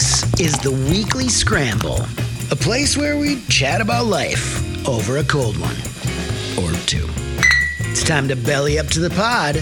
This is the Weekly Scramble, a place where we chat about life over a cold one or two. It's time to belly up to the pod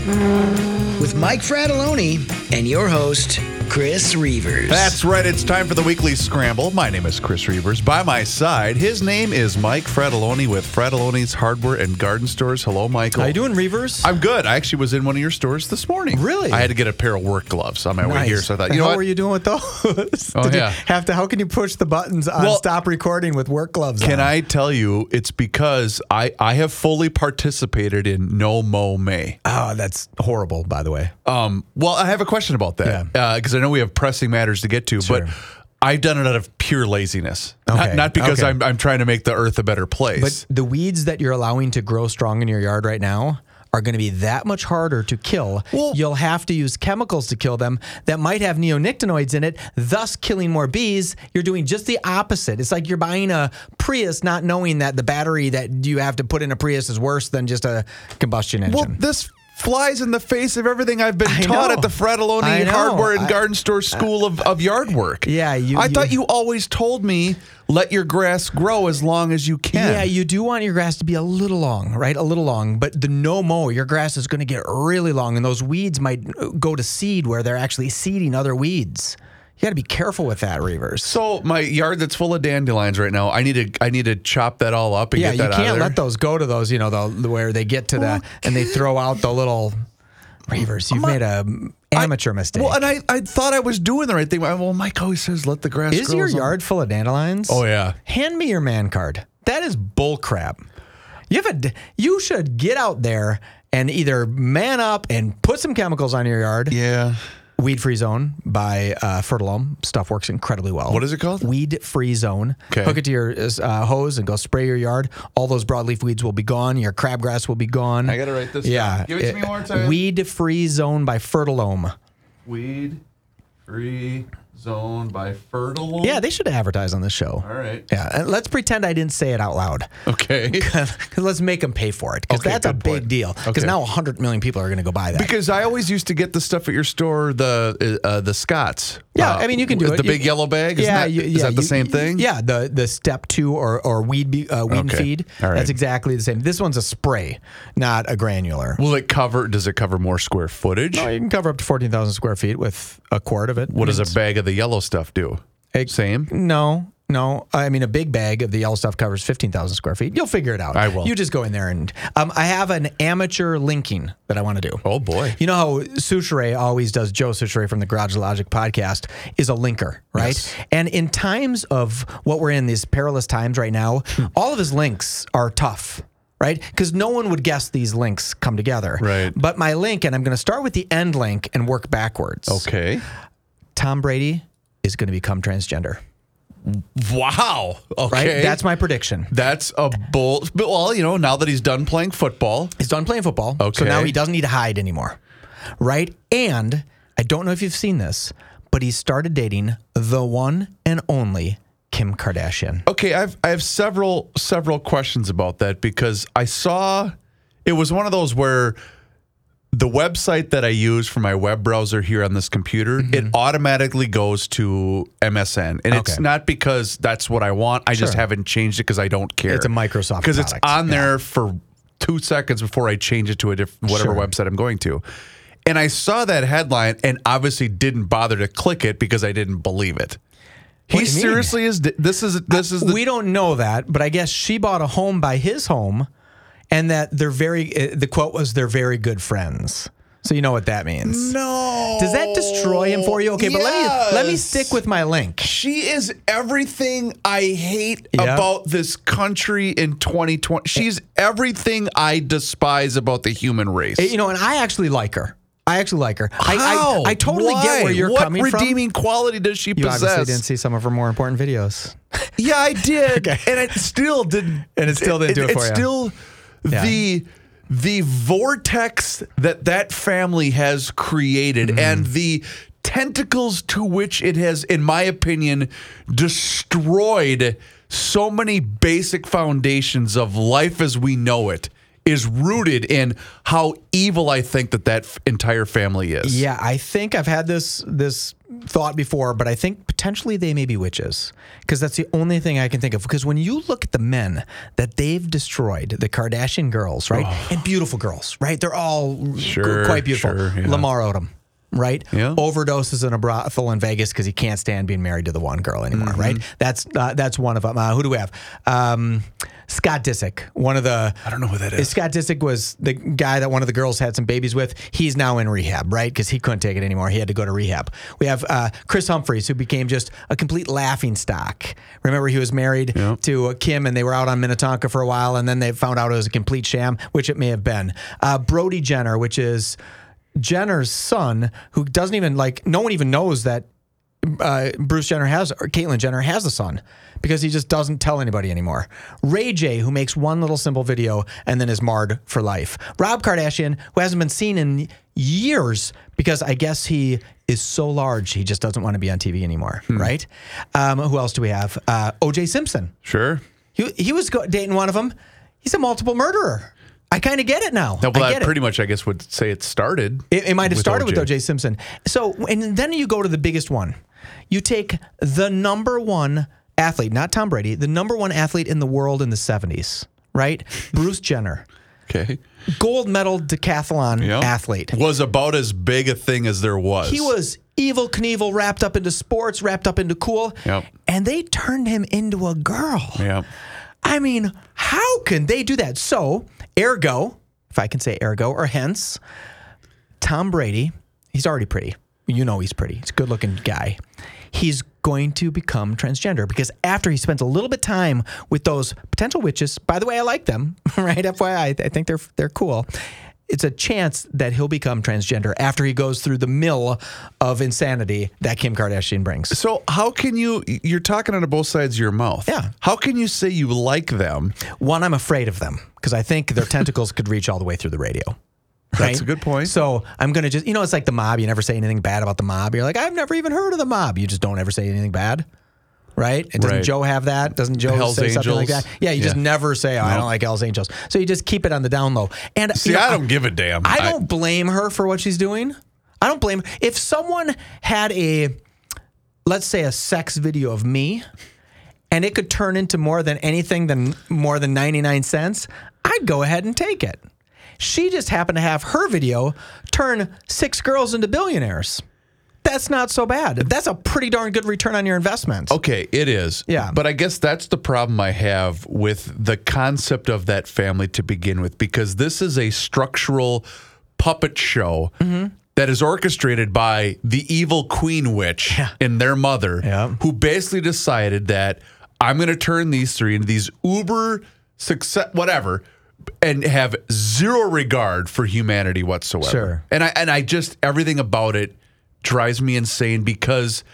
with Mike Fratallone and your host, Chris Reavers. That's right. It's time for the weekly scramble. My name is Chris Reavers. By my side, his name is Mike Fratallone with Fratallone's Hardware and Garden Stores. Hello, Michael. How you doing, Reavers? I'm good. I actually was in one of your stores this morning. Really? I had to get a pair of work gloves on my way here, so I thought, you know how what? were you doing with those? Oh, yeah. have to. How can you push the buttons on Well, stop recording with work gloves? Can on? I tell you? It's because I I have fully participated in No Mow May. Oh, that's horrible. By the way. Um, well, I have a question about that because I know we have pressing matters to get to, Sure. but I've done it out of pure laziness, not, not because okay. I'm I'm trying to make the earth a better place. But the weeds that you're allowing to grow strong in your yard right now are going to be that much harder to kill. Well- You'll have to use chemicals to kill them that might have neonicotinoids in it, thus killing more bees. You're doing just the opposite. It's like you're buying a Prius not knowing that the battery that you have to put in a Prius is worse than just a combustion engine. Well, this flies in the face of everything I've been I taught know. at the Fratallone Hardware and I- Garden Store School of, of Yard Work. Yeah, you- I you- thought you always told me let your grass grow as long as you can. Yeah, you do want your grass to be a little long, right? A little long, but the no mow, your grass is going to get really long, and those weeds might go to seed where they're actually seeding other weeds. You got to be careful with that, Reavers. So my yard that's full of dandelions right now. I need to I need to chop that all up and yeah, get you that out of can't let those go to those, you know, the, where they get to the and they throw out the little Reavers. You've made a amateur mistake. Well, and I, I thought I was doing the right thing. Well, Mike always says let the grass is your yard full of dandelions? Oh yeah. Hand me your man card. That is bull crap. You have a you should get out there and either man up and put some chemicals on your yard. Yeah. Weed Free Zone by uh, Fertilome. Stuff works incredibly well. What is it called? Weed Free Zone. Okay. Hook it to your uh, hose and go spray your yard. All those broadleaf weeds will be gone. Your crabgrass will be gone. I gotta write this Yeah. down. Give it to me one more time. Weed Free Zone by Fertilome. Weed free zone by fertile. Yeah, they should advertise on this show. All right. Yeah, and let's pretend I didn't say it out loud. Okay. Let's make them pay for it. Because Okay, that's a big point. deal. Because Okay. now 100 million people are going to go buy that. Because I always used to get the stuff at your store, the uh, the Scotts. Yeah, Uh, I mean you can do with it. The You- big yellow bag. Isn't yeah, that, you- is that the you- same thing? Yeah, the the step two or or weed be, uh, weed Okay. feed. All right. That's exactly the same. This one's a spray, not a granular. Will it cover? Does it cover more square footage? No, you can cover up to 14,000 square feet with a quart of it. What does a bag of the yellow stuff do? It- Same. No, no. I mean, a big bag of the yellow stuff covers 15,000 square feet. You'll figure it out. I will. You just go in there and um, I have an amateur linking that I want to do. Oh boy. You know how Soucheray always does, Joe Soucheray from the Garage Logic podcast is a linker, right? Yes. And in times of what we're in, these perilous times right now, Hmm. all of his links are tough. Right? Because no one would guess these links come together. Right. But my link, and I'm going to start with the end link and work backwards. Okay. Tom Brady is going to become transgender. Wow. Okay. Right? That's my prediction. That's a bull. But, well, you know, now that he's done playing football, He's done playing football. Okay. So now he doesn't need to hide anymore. Right? And I don't know if you've seen this, but he started dating the one and only Kim Kardashian. Okay, I've I have several several questions about that because I saw it was one of those where the website that I use for my web browser here on this computer, mm-hmm. it automatically goes to MSN. And it's not because that's what I want. I just haven't changed it because I don't care. It's a Microsoft Because it's on there for two seconds before I change it to a different whatever Sure. website I'm going to. And I saw that headline and obviously didn't bother to click it because I didn't believe it. He What you mean? seriously is. This is this is the we don't know that, but I guess she bought a home by his home and that they're very, uh, the quote was, they're very good friends. So you know what that means. No. Does that destroy him for you? Okay, but let me let me stick with my link. She is everything I hate Yeah. about this country in 2020. She's everything I despise about the human race. You know, and I actually like her. I actually like her. I, How? I, I totally get where Why? you're what coming from. redeeming quality does she You obviously possess? didn't see some of her more important videos. Yeah, I did, okay. and it still didn't. And it still didn't do it for it's you. still Yeah. the the vortex that that family has created, Mm-hmm. and the tentacles to which it has, in my opinion, destroyed so many basic foundations of life as we know it. Is rooted in how evil I think that that f- entire family is. Yeah, I think I've had this this thought before, but I think potentially they may be witches because that's the only thing I can think of. Because when you look at the men that they've destroyed, the Kardashian girls, right, and beautiful girls, right, they're all Sure, quite beautiful. sure, yeah. Lamar Odom. Right, Yeah. overdoses in a brothel in Vegas because he can't stand being married to the one girl anymore. Mm-hmm. Right, that's uh, that's one of them. Uh, who do we have? Um, Scott Disick, one of the I don't know who that is. Scott Disick was the guy that one of the girls had some babies with. He's now in rehab, right? Because he couldn't take it anymore. He had to go to rehab. We have uh, Kris Humphries, who became just a complete laughing stock. Remember, he was married to uh, Kim, and they were out on Minnetonka for a while, and then they found out it was a complete sham, which it may have been. Uh, Brody Jenner, which is Jenner's son, who doesn't even like, no one even knows that uh, Bruce Jenner has or Caitlyn Jenner has a son because he just doesn't tell anybody anymore. Ray J, who makes one little simple video and then is marred for life. Rob Kardashian, who hasn't been seen in years because I guess he is so large he just doesn't want to be on TV anymore, right? Um, who else do we have? Uh, O.J. Simpson. Sure. He, he was go- dating one of them. He's a multiple murderer. I kind of get it now. No, well, I that get it. pretty much, I guess, would say it started. It, it might have with started with OJ. O.J. Simpson. So, and then you go to the biggest one. You take the number one athlete, not Tom Brady, the number one athlete in the world in the 70s, right? Bruce Jenner, Okay. gold medal decathlon Yep. athlete. Was about as big a thing as there was. He was Evel Knievel wrapped up into sports, wrapped up into cool. Yep. And they turned him into a girl. Yeah. I mean, how can they do that? So, ergo, if I can say ergo or hence, Tom Brady, he's already pretty. You know he's pretty. He's a good looking guy. He's going to become transgender because after he spends a little bit time with those potential witches, by the way, I like them, right? FYI, I think they're they're cool. It's a chance that he'll become transgender after he goes through the mill of insanity that Kim Kardashian brings. So how can you? You're talking out of both sides of your mouth. Yeah. How can you say you like them? One, I'm afraid of them because I think their tentacles could reach all the way through the radio. That's a good point. So I'm gonna just, you know, it's like the mob. You never say anything bad about the mob. You're like, I've never even heard of the mob. You just don't ever say anything bad, right? And doesn't Right. Joe have that? Doesn't Joe Hell's say something like that? Yeah, you just never say, oh, I don't like Hell's Angels. So you just keep it on the down low. And See, you know, I don't give a damn. I don't blame her for what she's doing. I don't blame if someone had a let's say a sex video of me and it could turn into more than anything than more than 99 cents, I'd go ahead and take it. She just happened to have her video turn six girls into billionaires. That's not so bad. That's a pretty darn good return on your investment. Okay, it is. Yeah. But I guess that's the problem I have with the concept of that family to begin with, because this is a structural puppet show Mm-hmm. that is orchestrated by the evil queen witch and their mother, Yeah. who basically decided that I'm going to turn these three into these uber success, whatever. And have zero regard for humanity whatsoever. Sure. And I and I just everything about it drives me insane because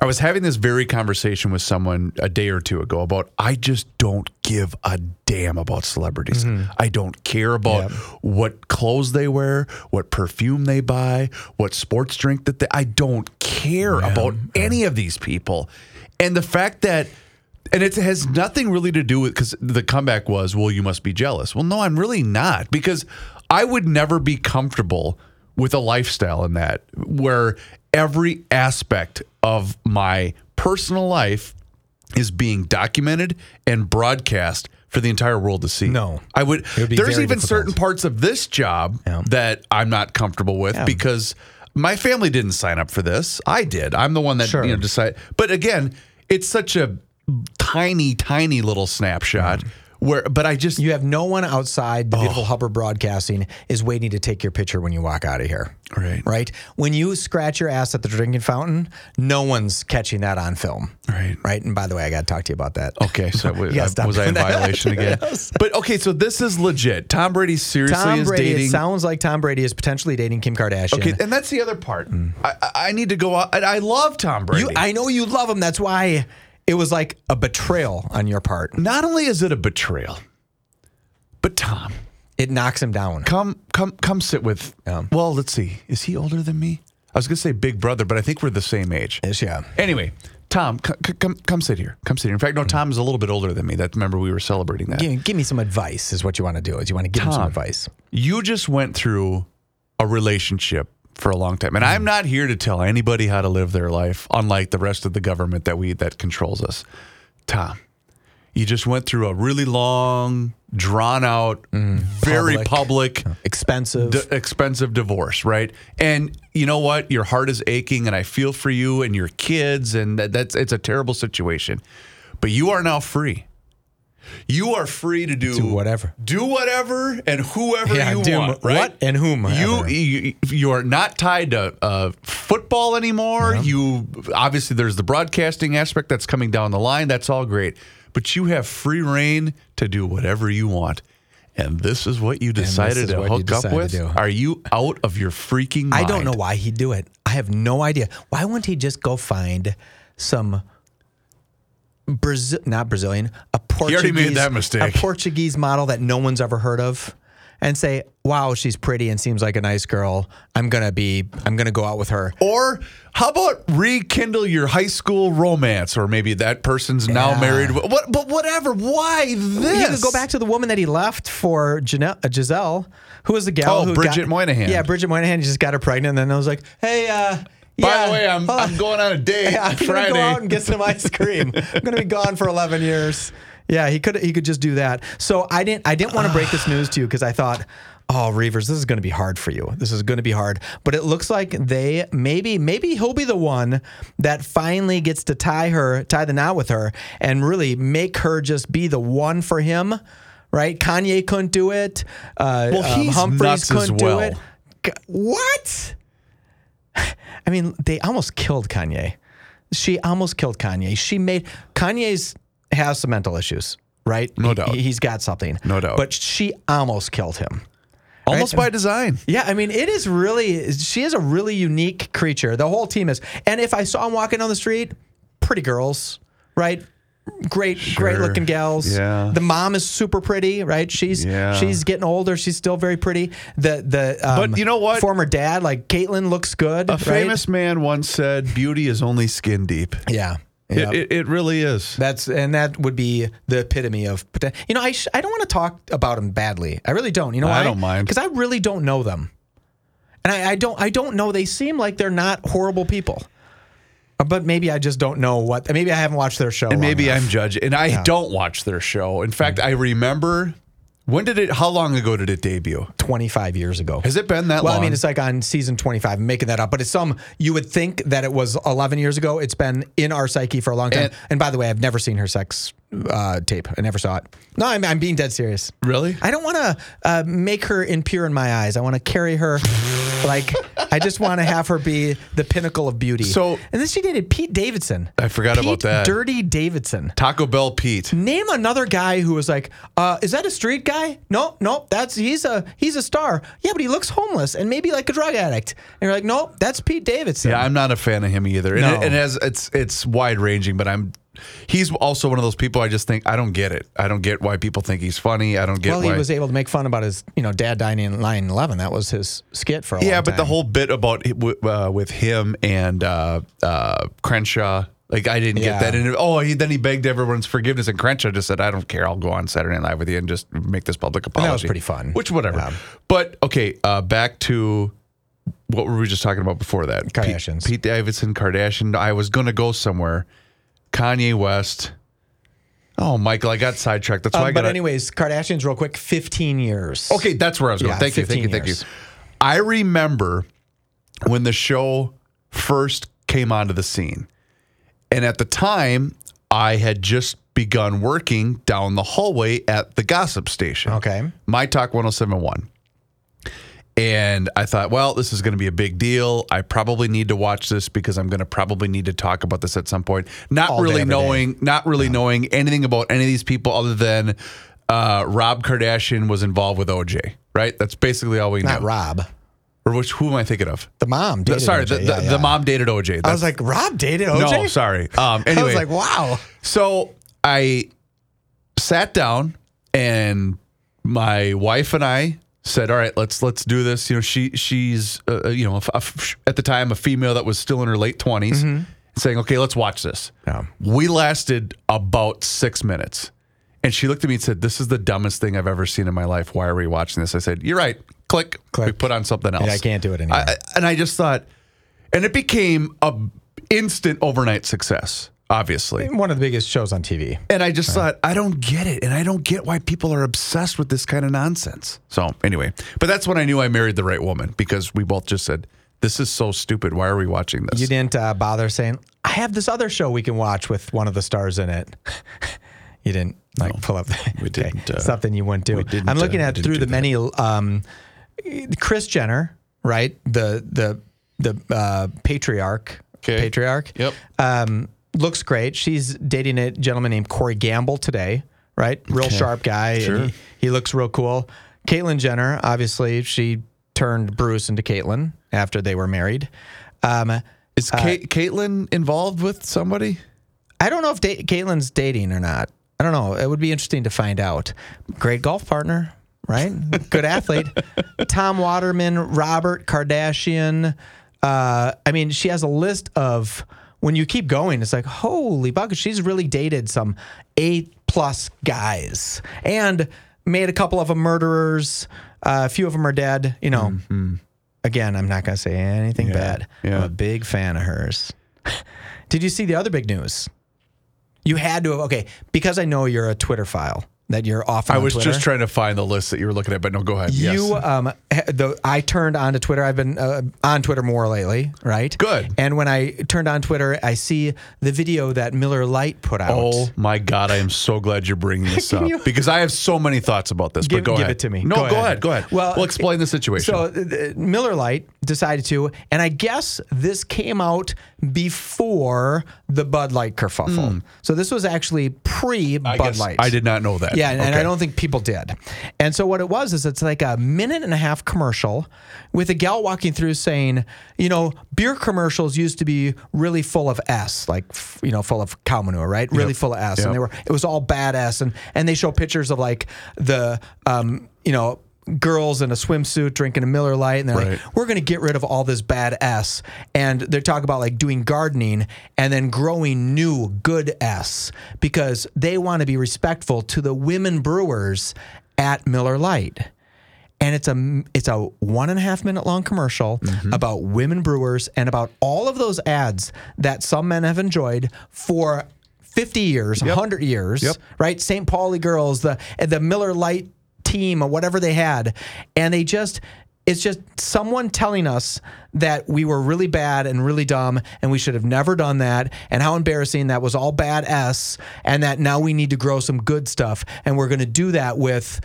I was having this very conversation with someone a day or two ago about I just don't give a damn about celebrities. Mm-hmm. I don't care about what clothes they wear, what perfume they buy, what sports drink that they I don't care about any of these people. And the fact that and it has nothing really to do with because the comeback was, well, you must be jealous. Well, no, I'm really not because I would never be comfortable with a lifestyle in that where every aspect of my personal life is being documented and broadcast for the entire world to see. No. I would. would There's even difficult. certain parts of this job Yeah. that I'm not comfortable with because my family didn't sign up for this. I did. I'm the one that Sure. you know decided. But again, it's such a tiny, tiny little snapshot mm-hmm. Where, but I just You have no one outside the beautiful oh. Hubbard Broadcasting is waiting to take your picture when you walk out of here. Right. Right. When you scratch your ass at the drinking fountain, no one's catching that on film. Right. Right. And by the way, I got to talk to you about that. Okay, so was, You gotta was I in that. violation again? But okay, so this is legit. Tom Brady seriously Tom is Brady. dating. It sounds like Tom Brady is potentially dating Kim Kardashian. okay, and that's the other part. Hmm. I, I- I need to go out. and I love Tom Brady. You, I know you love him. That's why it was like a betrayal on your part. Not only is it a betrayal, but Tom, It knocks him down. come, come, come sit with. Yeah. Well, let's see. Is he older than me? I was gonna say big brother, but I think we're the same age. Yes, yeah. Anyway, Tom, c- c- come, come sit here. Come sit here. In fact, no, Tom is a little bit older than me. That remember we were celebrating that. Give, give me some advice. Is what you want to do. Is you want to give him some Tom. advice. you just went through a relationship for a long time. And i'm hmm. not here to tell anybody how to live their life unlike the rest of the government that we that controls us. Tom you just went through a really long drawn out hmm. very Public. public Expensive. d- expensive divorce right? And you know what? Your heart is aching and i feel for you and your kids and that, that's it's a terrible situation. But you are now free you are free to do, Do whatever. do whatever and whoever Yeah, you do want right? what and whom You, you, you are not tied to uh, football anymore. You obviously there's the broadcasting aspect that's coming down the line. That's all great. But you have free reign to do whatever you want. And this is what you decided to hook up with to do. are you out of your freaking mind I don't know why he'd do it. I have no idea. Why wouldn't he just go find some Brazil, not Brazilian, a Portuguese, already made that mistake. a Portuguese model that no one's ever heard of, and say, "Wow, she's pretty and seems like a nice girl. I'm gonna be, I'm gonna go out with her." or how about rekindle your high school romance or maybe that person's now Yeah. married what but whatever why this He could go back to the woman that he left for Janelle, uh, Giselle, who was the gal Oh, who Bridget got, Moynahan. Yeah, Bridget Moynahan just got her pregnant, and then I was like, "Hey, uh, by yeah, the way i'm, uh, I'm going on a date I'm gonna friday go out and get some ice cream. I'm gonna be gone for 11 years. Yeah, he could he could just do that. So I didn't I didn't want to break this news to you because I thought, oh Reavers, this is gonna be hard for you. This is gonna be hard. But it looks like they maybe maybe he'll be the one that finally gets to tie her tie the knot with her and really make her just be the one for him. Right? Kanye couldn't do it. Uh, Well, um, Humphries couldn't well. do it. What? I mean, they almost killed Kanye. She almost killed Kanye. She made Kanye's has some mental issues, right? No He- doubt. He's got something. No doubt. But she almost killed him. almost right? by design Yeah, I mean, it is really. She is a really unique creature. The whole team is. And if I saw him walking down the street, pretty girls, right? Great, great looking gals. Yeah. The mom is super pretty, right? She's Yeah. she's getting older. She's still very pretty. The the um, But you know what? Former dad, like Caitlyn, looks good. A right? famous man once said, "Beauty is only skin deep." Yeah. It, Yep. it, it really is. That's and that would be the epitome of you know I sh- I don't want to talk about them badly. I really don't. You know I why? don't mind. because I really don't know them, and I, I don't I don't know. They seem like they're not horrible people, but maybe I just don't know what. Maybe I haven't watched their show. and maybe long I'm judging. And I don't watch their show. In hmm. fact, I remember when did it? How long ago did it debut? 25 years ago. Has it been that well, long? Well, I mean, it's like on season 25. I'm making that up, but it's some. You would think that it was 11 years ago. It's been in our psyche for a long time. And- And, by the way, I've never seen her sex uh, tape. I never saw it. No, I'm, I'm being dead serious. Really? I don't want to uh, make her impure in my eyes. I want to carry her like I just want to have her be the pinnacle of beauty. So- and then she dated Pete Davidson. I forgot Pete about that. Dirty Davidson. Taco Bell Pete. Name another guy who was like, uh, "Is that a street guy?" No, no, that's he's a he's a star. Yeah, but he looks homeless and maybe like a drug addict. And you're like, "No, that's Pete Davidson." Yeah, I'm not a fan of him either. And No. it, it has it's it's wide ranging, but I'm he's also one of those people I just think I don't get it. I don't get why people think he's funny. I don't get well, why he was able to make fun about his, you know, dad dying in line 11. That was his skit for a Yeah, but the whole bit about uh, with him and uh, uh, Crenshaw, like I didn't Yeah. get that. And oh, he, then he begged everyone's forgiveness, and Crenshaw just said, "I don't care. I'll go on Saturday Night Live with you and just make this public apology." that was pretty fun. Which whatever. Yeah. But okay, uh, back to what were we just talking about before that? Pete- Kardashians. Pete, Davidson, Kardashian. I was going to go somewhere. Kanye West. Oh, Michael, I got sidetracked. That's why Um, I got. but anyways, Kardashians, real quick, 15 years. Okay, that's where I was going. Yeah, thank you, thank you, 15 thank you. I remember when the show first came onto the scene. And at the time, I had just begun working down the hallway at the gossip station. Okay. My Talk 1071. And I thought, well, this is going to be a big deal. I probably need to watch this because I'm going to probably need to talk about this at some point. Not All really day. knowing, not really knowing anything about any of these people other than uh, Rob Kardashian was involved with OJ. Right? That's basically all we know. Not. Rob. Or which? Who am I thinking of? The mom dated Sorry, the, the, Yeah, yeah. the mom dated OJ. I was like, Rob dated OJ? no, sorry. Um, anyway, I was like, wow. so I sat down and my wife and I said, "All right, let's let's do this." You know, she she's uh, you know a f- at the time a female that was still in her late 20s saying, "Okay, let's watch this." Yeah. We lasted about six minutes, and she looked at me and said, "This is the dumbest thing I've ever seen in my life. Why are we watching this?" I said, "You're right." Click. Click. We put on something else. Yeah, I can't do it anymore. I- and I just thought, and it became a instant overnight success. Obviously, One of the biggest shows on TV. and I just thought, I don't get it. And I don't get why people are obsessed with this kind of nonsense. So, anyway, but that's when I knew I married the right woman because we both just said, This is so stupid. Why are we watching this? You didn't uh, bother saying, I have this other show we can watch with one of the stars in it. you didn't like pull up the, we okay, didn't, uh, something you wouldn't do. we didn't, I'm looking uh, at through the many um, Kris Jenner, right? The the the uh, patriarch. Okay. Patriarch. Yep. Um, looks great. She's dating a gentleman named Corey Gamble today, right? Real sharp guy. Sure. He, he looks real cool. Caitlyn Jenner, obviously, she turned Bruce into Caitlyn after they were married. Um, Is Kate, Caitlyn involved with somebody? I don't know if da- Caitlin's dating or not. I don't know. It would be interesting to find out. Great golf partner, right? Good athlete. Tom Waterman, Robert Kardashian. Uh, I mean, she has a list of. When you keep going, it's like holy bucket. She's really dated some A plus guys and made a couple of them murderers. Uh, a few of them are dead. You know. Again, I'm not going to say anything bad. I'm a big fan of hers. Did you see the other big news? You had to have okay because I know you're a Twitter file that you're off. I was Twitter. just trying to find the list that you were looking at, but no, go ahead. You yes. um the I turned on to Twitter. I've been uh, on Twitter more lately, right? Good. And when I turned on Twitter, I see the video that Miller Lite put out. Oh my God! I am so glad you're bringing this up you- because I have so many thoughts about this. Give- but go give ahead. it to me. No, Go go, ahead. ahead. Go ahead. Well, we'll explain the situation. So uh, Miller Lite decided to, and I guess this came out before the Bud Light kerfuffle. So this was actually pre Bud Light. I did not know that. Yeah, and, and I don't think people did. And so what it was is it's like a minute and a half commercial with a gal walking through saying, you know, beer commercials used to be really full of S, like f- you know, full of cow manure, right? Really full of S, Yep. and they were it was all bad S, and and they show pictures of like the um, you know. Girls in a swimsuit drinking a Miller Lite, and they're Right. like, "We're going to get rid of all this bad S." And they're talking about like doing gardening and then growing new good S because they want to be respectful to the women brewers at Miller Lite. And it's a it's a one and a half minute long commercial Mm-hmm. about women brewers and about all of those ads that some men have enjoyed for 50 years, 100 years, Yep. right? St. Pauli girls, the the Miller Lite team or whatever they had, and they just it's just someone telling us that we were really bad and really dumb and we should have never done that and how embarrassing that was all bad s and that now we need to grow some good stuff and we're going to do that with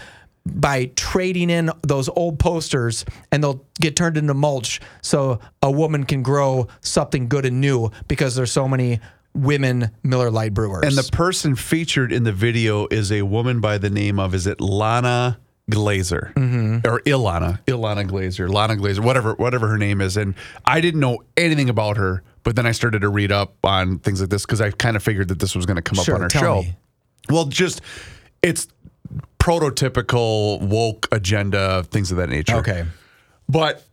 by trading in those old posters and they'll get turned into mulch so a woman can grow something good and new because there's so many women Miller Lite brewers. And the person featured in the video is a woman by the name of is it Lana Glazer Mm-hmm. or Ilana Ilana Glazer Lana Glazer whatever whatever her name is and I didn't know anything about her but then I started to read up on things like this because I kind of figured that this was going to come Sure, up on our show. me. Well, just it's prototypical woke agenda things of that nature. okay. But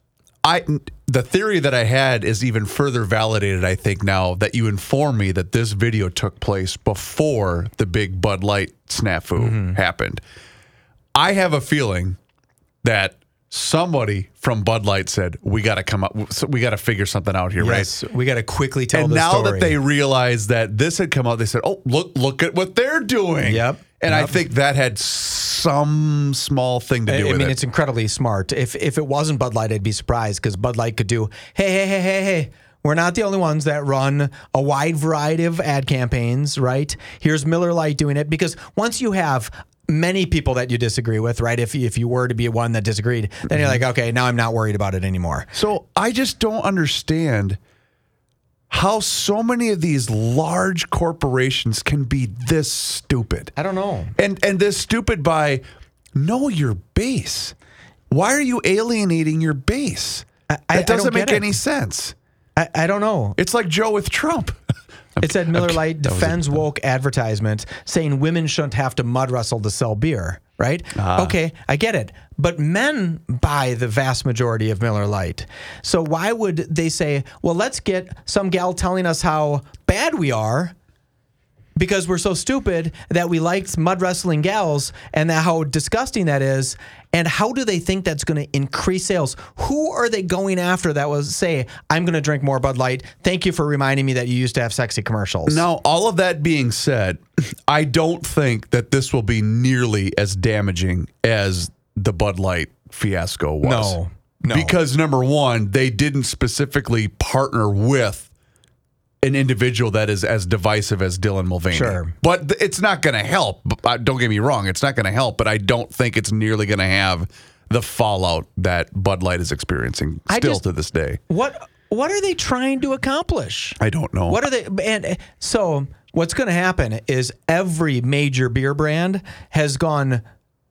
I the theory that I had is even further validated, I think, now that you inform me that this video took place before the big Bud Light snafu mm-hmm. happened. I have a feeling that somebody from Bud Light said, We gotta come up we gotta figure something out here, Yes, right? we got to quickly tell and now story. that they realized that this had come out, they said, "Oh, look, look at what they're doing." Yep, And I think that had some small thing to do I with it. I mean, it. it's incredibly smart. If if it wasn't Bud Light, I'd be surprised because Bud Light could do, hey, hey, hey, hey, hey, We're not the only ones that run a wide variety of ad campaigns, right? Here's Miller Lite doing it because once you have many people that you disagree with, right? If if you were to be one that disagreed, then you're mm-hmm. like, okay, now I'm not worried about it anymore. So I just don't understand how so many of these large corporations can be this stupid. I don't know. And and this stupid by know your base. Why are you alienating your base? I- I- that doesn't make it. any sense. I, I don't know. It's like Joe with Trump. It said Miller Lite that a- defends woke advertisement, saying women shouldn't have to mud wrestle to sell beer. Right? Ah. Okay, I get it. But men buy the vast majority of Miller Lite. So why would they say, well, let's get some gal telling us how bad we are because we're so stupid that we liked mud wrestling gals and that how disgusting that is and how do they think that's going to increase sales who are they going after that was say i'm going to drink more bud light thank you for reminding me that you used to have sexy commercials Now, all of that being said, I don't think that this will be nearly as damaging as the Bud Light fiasco was. No, no. Because number one, they didn't specifically partner with an individual that is as divisive as Dylan Mulvaney. Sure. But th- it's not going to help. Uh, Don't get me wrong. It's not going to help, but I don't think it's nearly going to have the fallout that Bud Light is experiencing still just- to this day. what what are they trying to accomplish I don't know. What are they? And uh, so what's going to happen is every major beer brand has gone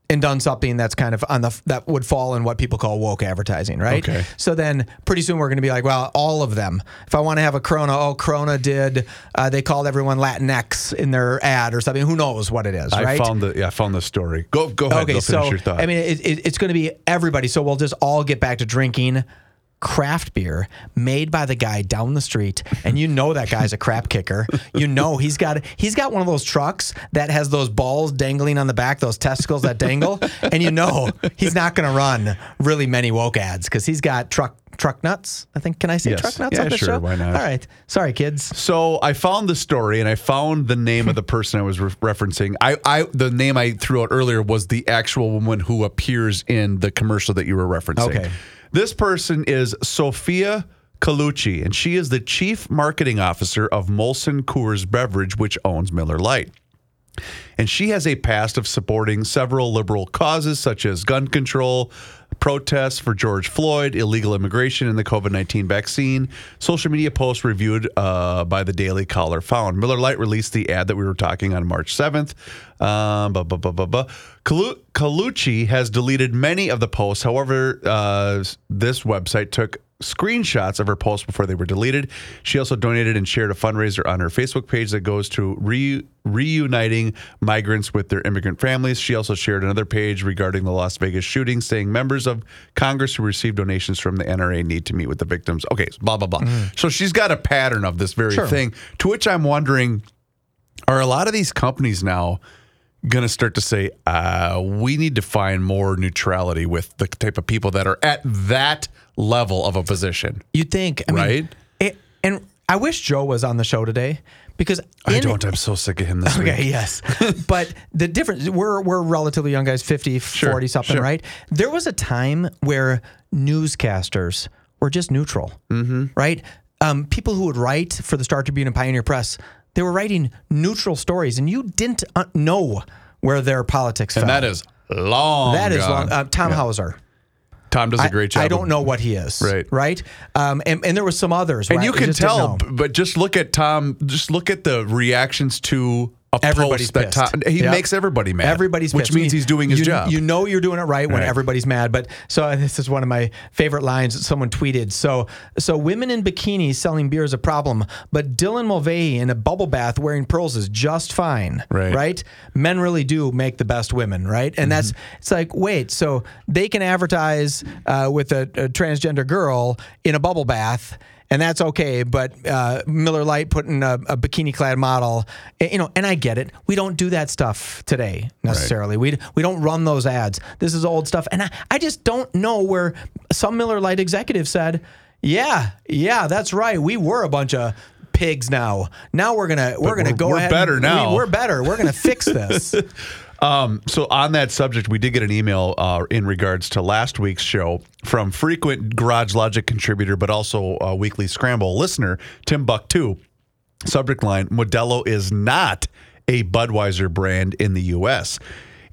and done something that's kind of on the that would fall in what people call woke advertising, right? Okay. So then pretty soon we're going to be like, well, all of them. If I want to have a Corona, oh, Corona did. Uh, they called everyone Latinx in their ad or something. Who knows what it is, I right? found the yeah, I found the story. Go go ahead. Okay, Go finish so. I mean, it, it, it's going to be everybody. So we'll just all get back to drinking craft beer made by the guy down the street, and you know that guy's a crap kicker. You know he's got he's got one of those trucks that has those balls dangling on the back, those testicles that dangle, and you know he's not going to run really many woke ads because he's got truck truck nuts. I think can I say Yes. truck nuts Yeah, on the sure, show? why not? All right, sorry kids. So I found the story and I found the name of the person I was re- referencing. I, I the name I threw out earlier was the actual woman who appears in the commercial that you were referencing. Okay. This person is Sofia Colucci, and she is the chief marketing officer of Molson Coors Beverage, which owns Miller Lite. And she has a past of supporting several liberal causes such as gun control, protests for George Floyd, illegal immigration, and the COVID 19 vaccine. Social media posts reviewed uh, by the Daily Caller found. Miller Lite released the ad that we were talking on March 7th. Um, bu- bu- bu- bu- bu. Calu- has deleted many of the posts. However, uh, this website took screenshots of her posts before they were deleted. She also donated and shared a fundraiser on her Facebook page that goes to re- reuniting migrants with their immigrant families. She also shared another page regarding the Las Vegas shooting, saying members of Congress who received donations from the NRA need to meet with the victims. Okay, blah, blah, blah. So she's got a pattern of this very. Sure. thing, to which I'm wondering are a lot of these companies now going to start to say, uh, we need to find more neutrality with the type of people that are at that level of a position? You'd think, I mean, Right? it- and I wish Joe was on the show today because I in- don't. I'm so sick of him this Okay, week. yes. but the difference, we're, we're relatively young guys, 50, 40 something, sure. right? There was a time where newscasters were just neutral, mm-hmm. right? Um, people who would write for the Star Tribune and Pioneer Press, they were writing neutral stories, and you didn't uh, know where their politics And fell. that is long. that is long. Uh, Tom Hauser. Tom does a great job. I of- don't know what he is. Right. Right. Um, and, and there was some others. And where you can tell, but just look at Tom. Just look at the reactions to a Everybody's that pissed. Tom. He Yep. makes everybody mad. Everybody's pissed. which means he's doing his you, job. You know you're doing it right when Right. everybody's mad. But so this is one of my favorite lines that someone tweeted. So so women in bikinis selling beer is a problem, but Dylan Mulvaney in a bubble bath wearing pearls is just fine. Right. Right. Men really do make the best women. Right. And that's Mm-hmm. it's like wait. So they can advertise uh, with a, a transgender girl in a bubble bath. And that's okay, but uh, Miller Lite putting a, a bikini-clad model, you know, and I get it. We don't do that stuff today necessarily. We we don't run those ads. This is old stuff, and I, I just don't know where some Miller Lite executive said, "Yeah, yeah, that's right. We were a bunch of pigs. Now, now we're gonna we're gonna we're- go we're ahead. better and- now." We, we're better. We're gonna fix this." Um, so on that subject, we did get an email uh, in regards to last week's show from frequent Garage Logic contributor, but also Weekly Scramble listener, Tim Buck Two. Subject line: Modelo is not a Budweiser brand in the U.S.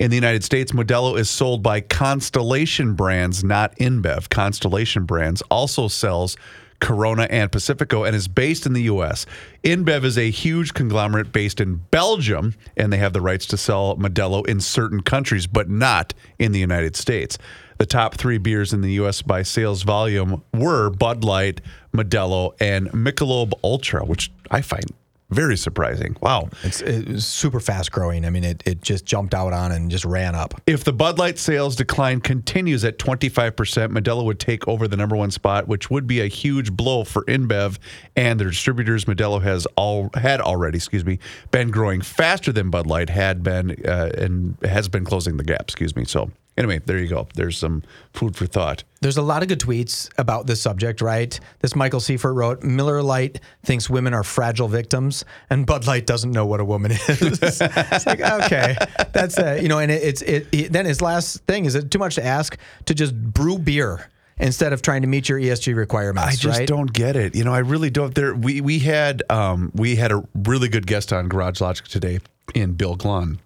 In the United States, Modelo is sold by Constellation Brands, not InBev. Constellation Brands also sells Corona and Pacifico and is based in the U.S. InBev is a huge conglomerate based in Belgium, and they have the rights to sell Modelo in certain countries, but not in the United States. The top three beers in the U.S. by sales volume were Bud Light, Modelo, and Michelob Ultra, which I find very surprising. Wow. It's, it's super fast growing. I mean, it, it just jumped out on and just ran up. If the Bud Light sales decline continues at 25%, Modelo would take over the number one spot, which would be a huge blow for InBev and their distributors. Modelo has all had already, excuse me, been growing faster than Bud Light had been uh, and has been closing the gap. Excuse me. So anyway, there you go. There's some food for thought. There's a lot of good tweets about this subject, right? This Michael Seifert wrote Miller Lite thinks women are fragile victims, and Bud Light doesn't know what a woman is. it's like, okay, that's it. You know, and it, it's it, it. Then his last thing is it too much to ask to just brew beer instead of trying to meet your ESG requirements? I just right? don't get it. You know, I really don't. There, we we had um, we had a really good guest on Garage Logic today in Bill Glahn,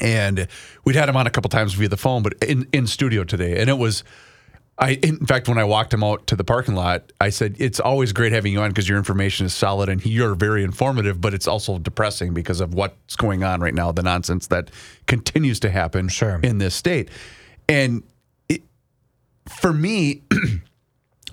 and we'd had him on a couple times via the phone, but in in studio today, and it was. I, in fact, when I walked him out to the parking lot, I said, It's always great having you on because your information is solid and you're very informative, but it's also depressing because of what's going on right now, the nonsense that continues to happen Sure. in this state. And it, for me,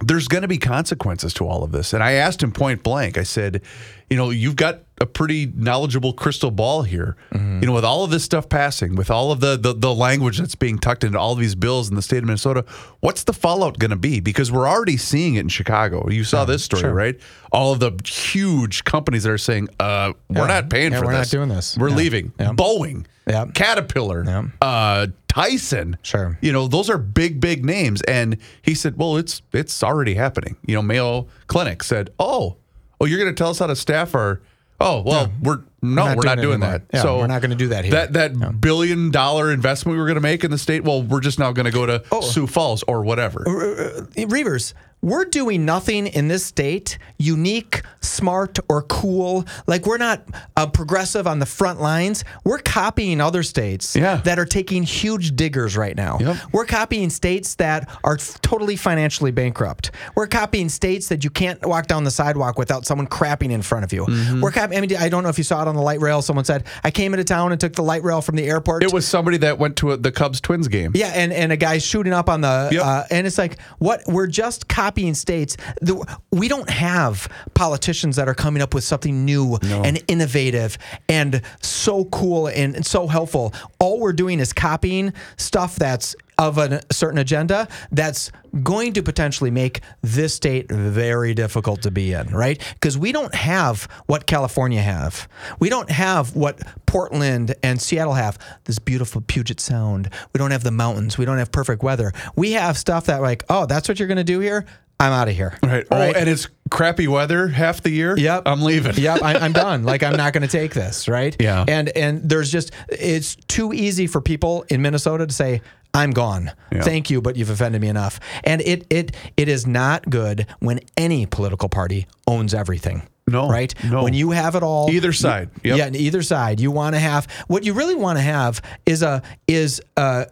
there's going to be consequences to all of this. And I asked him point blank, I said, you know, you've got a pretty knowledgeable crystal ball here. You know, with all of this stuff passing, with all of the, the the language that's being tucked into all of these bills in the state of Minnesota, what's the fallout going to be? Because we're already seeing it in Chicago. You saw this story, sure. right? All of the huge companies that are saying, uh, we're Yeah. not paying Yeah, for we're not this. doing this. We're Yeah. leaving. Yeah. Boeing, Yeah. Caterpillar, Yeah. uh, Tyson. Sure. You know, those are big, big names. And he said, well, it's it's already happening. You know, Mayo Clinic said, oh, oh, you're going to tell us how to staff our. Oh well, we're no, we're not not, doing that. Yeah, so we're not gonna do that here. That that billion dollar investment we were going to make in the state. Well, we're just now going to go to Oh. Sioux Falls or whatever. Uh, uh, uh, Reavers, we're doing nothing in this state unique, smart, or cool. Like we're not uh, progressive on the front lines. We're copying other states Yeah. that are taking huge diggers right now. Yep. We're copying states that are totally financially bankrupt. We're copying states that you can't walk down the sidewalk without someone crapping in front of you. Mm-hmm. We're copying. I mean, I don't know if you saw it on the light rail. Someone said I came into town and took the light rail from the airport. It was somebody that went to a, the Cubs Twins game. Yeah, and, and a guy's shooting up on the, Yep. uh, and it's like, what? We're just copying states. The, we don't have politicians that are coming up with something new and innovative and so cool and, and so helpful. All we're doing is copying stuff that's of a certain agenda that's going to potentially make this state very difficult to be in, right? Because we don't have what California have. We don't have what Portland and Seattle have. This beautiful Puget Sound. We don't have the mountains. We don't have perfect weather. We have stuff that like, oh, that's what you're going to do here. I'm out of here. Right. Oh, and it's crappy weather half the year. Yep. I'm leaving. Yep, I, I'm done. Like I'm not going to take this, right? Yeah. And and there's just it's too easy for people in Minnesota to say I'm gone. Yeah. Thank you, but you've offended me enough. And it it it is not good when any political party owns everything. No, Right? no. When you have it all Either side. Yep. Yeah, either side. You want to have what you really want to have is a is a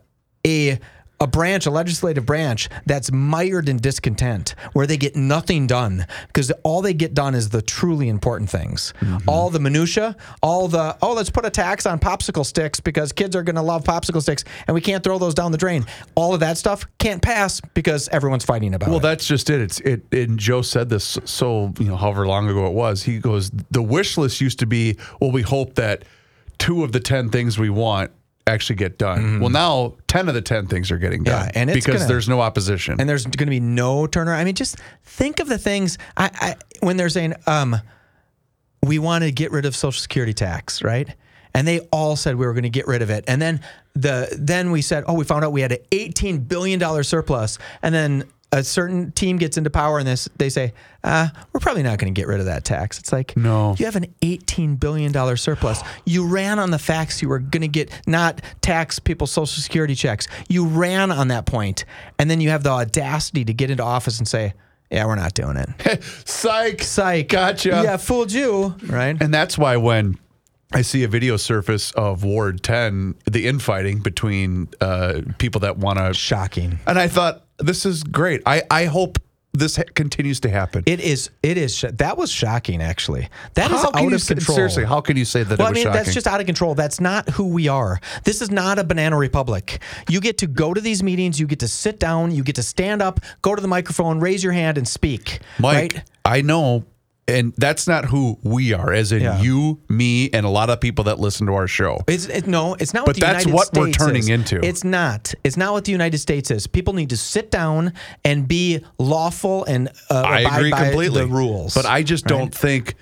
a a branch, a legislative branch that's mired in discontent, where they get nothing done because all they get done is the truly important things. Mm-hmm. All the minutia, all the oh, let's put a tax on popsicle sticks because kids are going to love popsicle sticks, and we can't throw those down the drain. All of that stuff can't pass because everyone's fighting about Well, it. Well, that's just it. It's it. And Joe said this so you know, however long ago it was. He goes, the wish list used to be, well, we hope that two of the ten things we want actually get done. Well, now ten of the ten things are getting done. Mm-hmm. Yeah, and it's because gonna- there's no opposition. and there's going to be no turnaround. I mean, just think of the things I, I when they're saying, um, we want to get rid of Social Security tax, right? And they all said we were going to get rid of it. And then the then we said, oh, we found out we had an 18 billion dollar surplus. And then a certain team gets into power and this they say, uh, we're probably not going to get rid of that tax. It's like, No. you have an $18 billion surplus. You ran on the facts you were going to get, not tax people's social security checks. You ran on that point, and then you have the audacity to get into office and say, yeah, we're not doing it. Psych. Psych. Gotcha. Yeah, fooled you, right? And that's why when I see a video surface of Ward 10, the infighting between uh, people that want to. Shocking. And I thought, this is great. I, I hope this ha- continues to happen. It is. It is. sh- That was shocking. Actually, that is how can out you of say- control. Seriously, how can you say that Well, I mean, shocking? that's just out of control. That's not who we are. This is not a banana republic. You get to go to these meetings. You get to sit down. You get to stand up, go to the microphone, raise your hand, and speak. Mike, right? I know, and that's not who we are, as in Yeah. you, me, and a lot of people that listen to our show. It's it, no, it's not. But what the that's United what we're turning is. into. It's not. It's not what the United States is. People need to sit down and be lawful and uh, I abide agree by completely. the rules. But I just don't think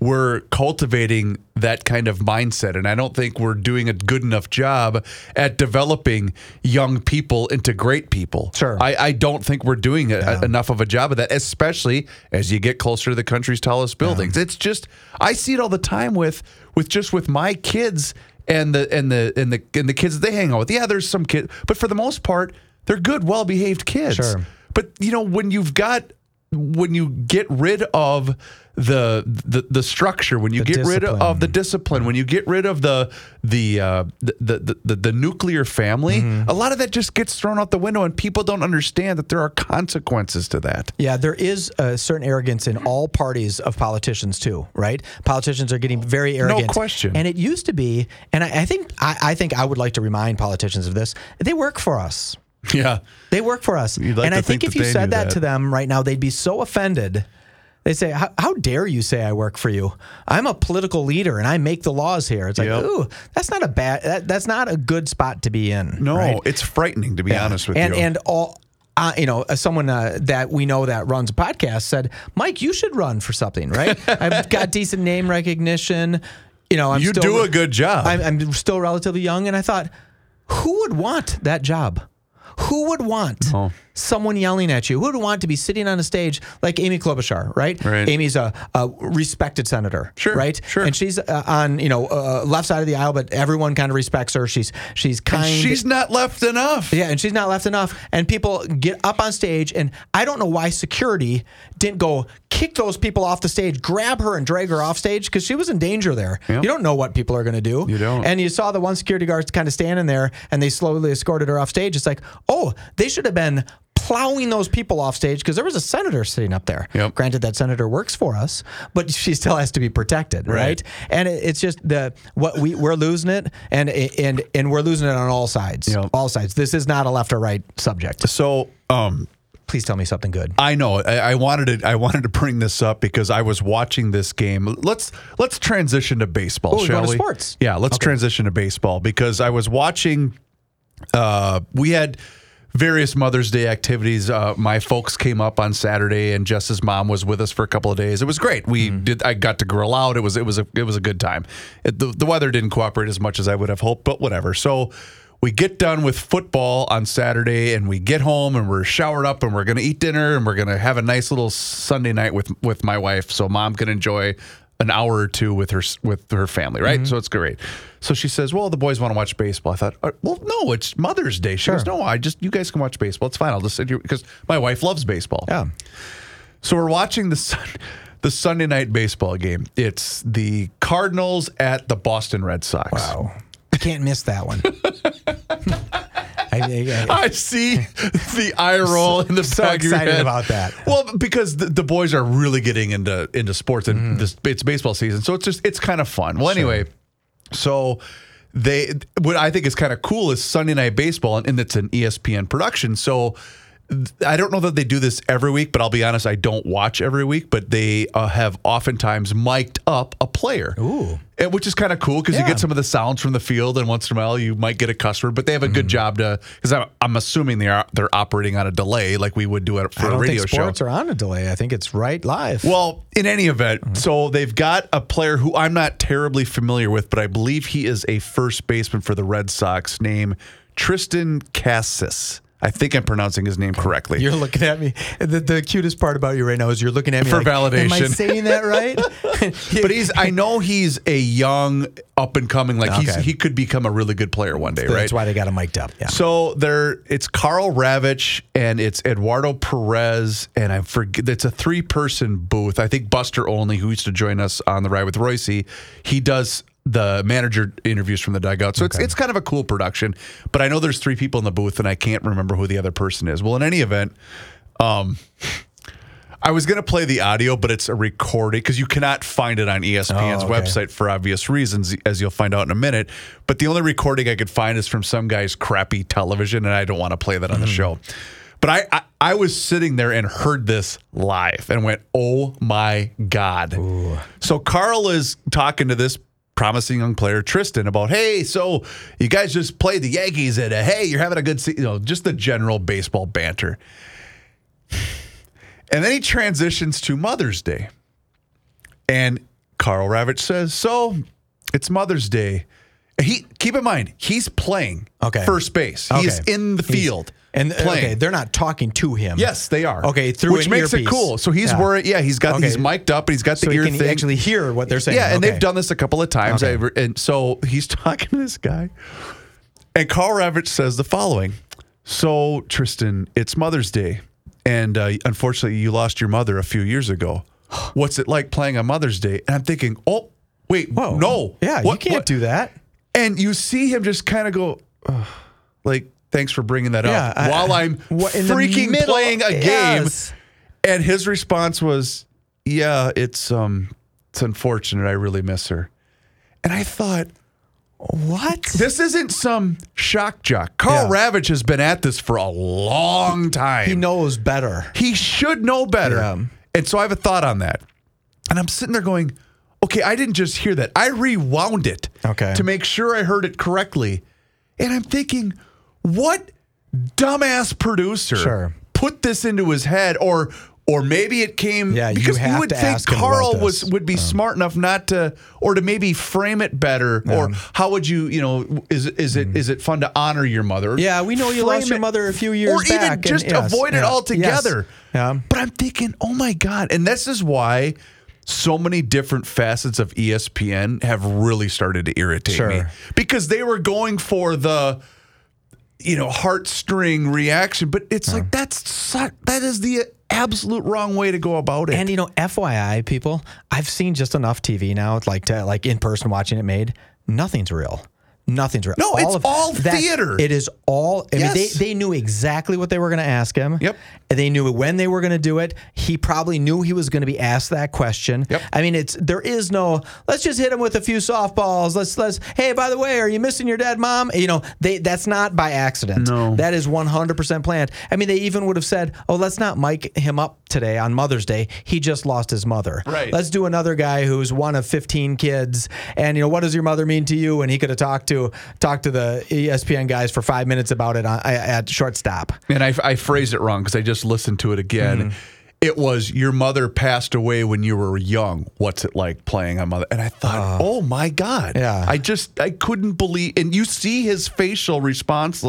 we're cultivating that kind of mindset. And I don't think we're doing a good enough job at developing young people into great people. Sure. I, I don't think we're doing a, a- enough of a job of that, especially as you get closer to the country's tallest buildings. It's just I see it all the time with with just with my kids and the and the and the and the kids that they hang out with. Yeah, there's some kids, but for the most part, they're good, well behaved kids. Sure. But you know, when you've got when you get rid of the the, the structure, when you The get rid of the discipline, when you get rid of the the uh, the, the, the the nuclear family, Mm-hmm. a lot of that just gets thrown out the window, and people don't understand that there are consequences to that. Yeah, there is a certain arrogance in all parties of politicians too, right? Politicians are getting very arrogant. No question. And it used to be, and I, I think I, I think I would like to remind politicians of this. They work for us. Yeah, They work for us. Like and I think, think if you said that, that. to them right now, they'd be so offended. They say, how, dare you say I work for you? I'm a political leader and I make the laws here. It's like, Yep. ooh, that's not a bad, that, that's not a good spot to be in. no, right? it's frightening to be honest with and, you. And all, uh, you know, uh, someone uh, that we know that runs a podcast said, Mike, you should run for something, right? I've got decent name recognition. You know, I'm you still, do a good job. I'm, I'm still relatively young, and I thought, who would want that job? Who would want Oh. Someone yelling at you? Who would want to be sitting on a stage like Amy Klobuchar, right? Right. Amy's a, a respected senator, Sure, right? sure. And she's uh, on you know uh, left side of the aisle, but everyone kind of respects her. She's she's kind. She's not left enough. Yeah, and she's not left enough. And people get up on stage, and I don't know why security didn't go kick those people off the stage, grab her, and drag her off stage because she was in danger there. Yep. You don't know what people are going to do. You don't. And you saw the one security guard kind of standing there, and they slowly escorted her off stage. It's like, oh, they should have been plowing those people off stage because there was a senator sitting up there. Yep. Granted, that senator works for us, but she still has to be protected, right? Right. And it, it's just the what we we're losing it, and and and we're losing it on all sides. Yep. All sides. This is not a left or right subject. So, um, Please tell me something good. I know. I, I wanted to. I wanted to bring this up because I was watching this game. Let's let's transition to baseball, Oh, shall we? sports. Yeah, let's transition to baseball because I was watching. Uh, we had various Mother's Day activities. Uh, my folks came up on Saturday, and Jess's mom was with us for a couple of days. It was great. We Mm-hmm. did. I got to grill out. It was it was a it was a good time. It, the, the weather didn't cooperate as much as I would have hoped, but whatever. So. We get done with football on Saturday, and we get home, and we're showered up, and we're gonna eat dinner, and we're gonna have a nice little Sunday night with with my wife, so mom can enjoy an hour or two with her with her family, right? So it's great. So she says, "Well, the boys want to watch baseball." I thought, "Uh, "Well, no, it's Mother's Day." She goes, "No, I just you guys can watch baseball. It's fine. I'll just sit here because my wife loves baseball." Yeah. So we're watching the sun, the Sunday night baseball game. It's the Cardinals at the Boston Red Sox. Wow. I can't miss that one. I, I, I, see the eye roll in the So back of your excited head. about that. Well, because the, the boys are really getting into into sports and Mm-hmm. this it's baseball season, so it's just it's kind of fun. Well, anyway, so they what I think is kind of cool is Sunday Night Baseball, and, and it's an ESPN production. So I don't know that they do this every week, but I'll be honest, I don't watch every week. But they uh, have oftentimes mic'd up a player, Ooh. And- which is kind of cool because you get some of the sounds from the field, and once in a while you might get a customer. But they have a Mm-hmm. good job to because I'm, I'm assuming they are they're operating on a delay like we would do it for I a don't radio think show. sports are on a delay. I think it's right live. Well, in any event, so they've got a player who I'm not terribly familiar with, but I believe he is a first baseman for the Red Sox named Triston Casas. I think I'm pronouncing his name correctly. You're looking at me. The, the cutest part about you right now is you're looking at me For like, Am I saying that right? but he's I know he's a young up and coming like he's Okay. he could become a really good player one day, right? That's why they got him mic'd up. Yeah. So there, it's Karl Ravech and it's Eduardo Perez, and I forget. It's a three-person booth. I think Buster Olney, who used to join us on the ride with Royce, he does the manager interviews from the dugout. So it's it's kind of a cool production. But I know there's three people in the booth, and I can't remember who the other person is. Well, in any event, um, I was going to play the audio, but it's a recording because you cannot find it on ESPN's Oh, okay. website for obvious reasons, as you'll find out in a minute. But the only recording I could find is from some guy's crappy television, and I don't want to play that on the Mm-hmm. show. But I, I, I was sitting there and heard this live and went, "Oh my god!" So Karl is talking to this promising young player Triston about, "Hey, so you guys just played the Yankees, and uh, hey, you're having a good, you know, just the general baseball banter." And then he transitions to Mother's Day. And Karl Ravech says, So it's Mother's Day. He keep in mind, he's playing Okay. first base. He's Okay. in the field. And playing. okay, they're not talking to him. Yes, they are. Okay, through which makes it cool. So he's Yeah. worried. Yeah, he's got Okay. he's mic'd up and he's got the So he ear can thing. actually hear what they're saying. Yeah, and Okay. they've done this a couple of times. Okay. And so he's talking to this guy, and Karl Ravech says the following: "So Triston, it's Mother's Day, and uh, unfortunately, you lost your mother a few years ago. What's it like playing on Mother's Day?" And I'm thinking, "Oh, wait, Whoa. no, Yeah, What- you can't what?" do that. And you see him just kind of go, like, "Thanks for bringing that Yeah, up." I- While I'm freaking middle- playing a game. Yes. And his response was, "Yeah, it's um, it's unfortunate. I really miss her." And I thought, What? this isn't some shock jock. Karl Yeah. Ravech has been at this for a long time. He knows better. He should know better. Yeah. And so I have a thought on that. And I'm sitting there going, okay, I didn't just hear that. I rewound it Okay. to make sure I heard it correctly. And I'm thinking, what dumbass producer Sure. put this into his head or or maybe it came Yeah, you because have would to think Karl was would be um, smart enough not to or to maybe frame it better or how would you you know is is it mm. is it fun to honor your mother. Yeah, we know you Frame lost your mother a few years ago. or even back, and just yes, avoid it altogether yes, yeah. but I'm thinking, oh my God. And this is why so many different facets of ESPN have really started to irritate Sure. me. Because they were going for the, you know, heartstring reaction. But it's like that's that is the absolute wrong way to go about it. And you know, FYI, people, I've seen just enough TV now, like to like in person watching it made. Nothing's real. Nothing's real. No, all it's all theater. It is all. I mean, they they knew exactly what they were going to ask him. Yep. And they knew when they were going to do it. He probably knew he was going to be asked that question. Yep. I mean, it's there is no. Let's just hit him with a few softballs. Let's let's. Hey, by the way, are you missing your dead mom? You know, they that's not by accident. No. That is 100% planned. I mean, they even would have said, "Oh, let's not mic him up today on Mother's Day. He just lost his mother. Right. Let's do another guy who's one of 15 kids, and you know, what does your mother mean to you? And he could have talked to talked to the ESPN guys for five minutes about it on, at shortstop. And I, I phrased it wrong because I just listened to it again. Mm-hmm. It was your mother passed away when you were young. What's it like playing on mother? And I thought, oh my god! Yeah. I just I couldn't believe. And you see his facial response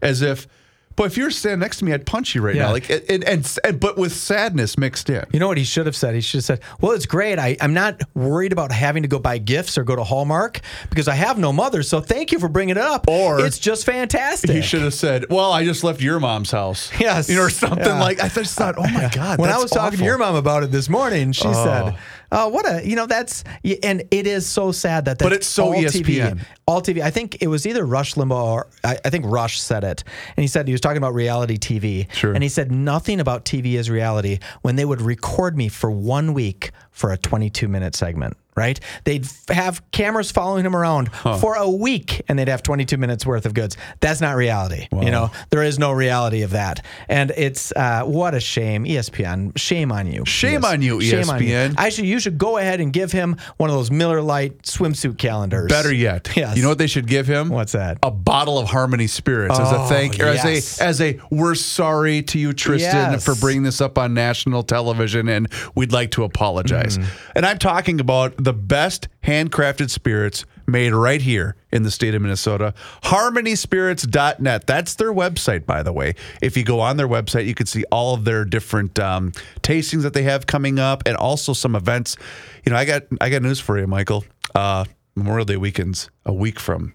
as if, boy, if you were standing next to me, I'd punch you right Yeah. now. Like and, and and but with sadness mixed in. You know what he should have said? He should have said, "Well, it's great. I, I'm not worried about having to go buy gifts or go to Hallmark because I have no mother. So thank you for bringing it up. Or- it's just fantastic. He should have said, "Well, I just left your mom's house." Yes. you know, or something Yeah. like. I just thought, "Oh my god!" when I was talking to your mom about it this morning, she said, oh. "Oh, what a you know that's and it is so sad that that's But it's so all TV, ESPN. all TV. I think it was either Rush Limbaugh or I, I think Rush said it, and he said he was talking about reality TV, Sure. and he said nothing about TV is reality when they would record me for one week for a 22 minute segment." Right? They'd f- have cameras following him around for a week and they'd have 22 minutes worth of goods. That's not reality. You know, there is no reality of that. And it's, uh, what a shame. ESPN, shame on you. Shame on you, Shame on you. ESPN. I should. You should go ahead and give him one of those Miller Lite swimsuit calendars. Better yet, Yes. you know what they should give him? What's that? A bottle of Harmony Spirits as a Oh, thank, or yes. as a as a we're sorry to you, Triston, Yes. for bringing this up on national television, and we'd like to apologize. Mm. And I'm talking about the best handcrafted spirits made right here in the state of Minnesota. HarmonySpirits.net. That's their website, by the way. If you go on their website, you can see all of their different um, tastings that they have coming up, and also some events. You know, I got I got news for you, Michael. Uh, Memorial Day weekend's a week from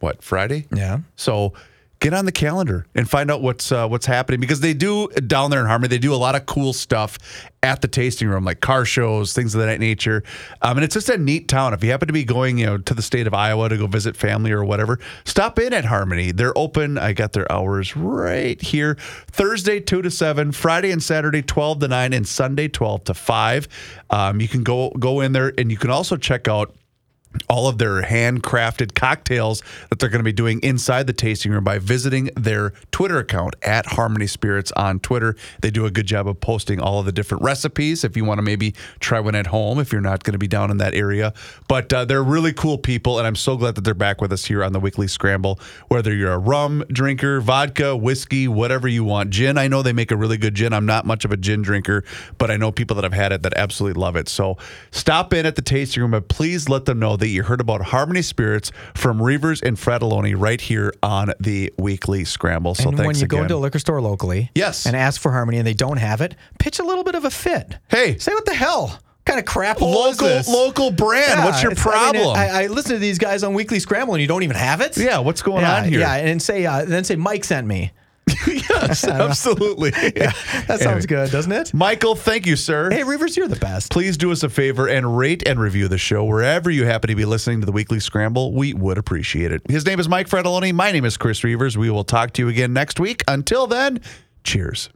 what Friday? Yeah. So get on the calendar and find out what's uh, what's happening because they do down there in Harmony. They do a lot of cool stuff at the tasting room, like car shows, things of that nature. Um, and it's just a neat town. If you happen to be going, you know, to the state of Iowa to go visit family or whatever, stop in at Harmony. They're open. I got their hours right here: Thursday two to seven, Friday and Saturday twelve to nine, and Sunday twelve to five. Um, you can go go in there, and you can also check out all of their handcrafted cocktails that they're going to be doing inside the tasting room by visiting their Twitter account at Harmony Spirits on Twitter. They do a good job of posting all of the different recipes if you want to maybe try one at home if you're not going to be down in that area. But uh, they're really cool people, and I'm so glad that they're back with us here on the Weekly Scramble. Whether you're a rum drinker, vodka, whiskey, whatever you want, gin. I know they make a really good gin. I'm not much of a gin drinker, but I know people that have had it that absolutely love it. So stop in at the tasting room, but please let them know that you heard about Harmony Spirits from Reavers and Fratallone right here on the Weekly Scramble. So and thanks when you again. go into a liquor store locally, Yes. and ask for Harmony and they don't have it, pitch a little bit of a fit. Hey. say what the hell? Kind of crap local this? local brand. Yeah, What's your it's- I mean, problem? I, I listen to these guys on Weekly Scramble and you don't even have it. yeah, what's going yeah, on here? Yeah, and say uh, then say Mike sent me. yes, absolutely. That sounds good, doesn't it? Michael, thank you, sir. Hey, Rivers, you're the best. Please do us a favor and rate and review the show wherever you happen to be listening to the Weekly Scramble. We would appreciate it. His name is Mike Fratallone. My name is Chris Reavers. We will talk to you again next week. Until then, cheers.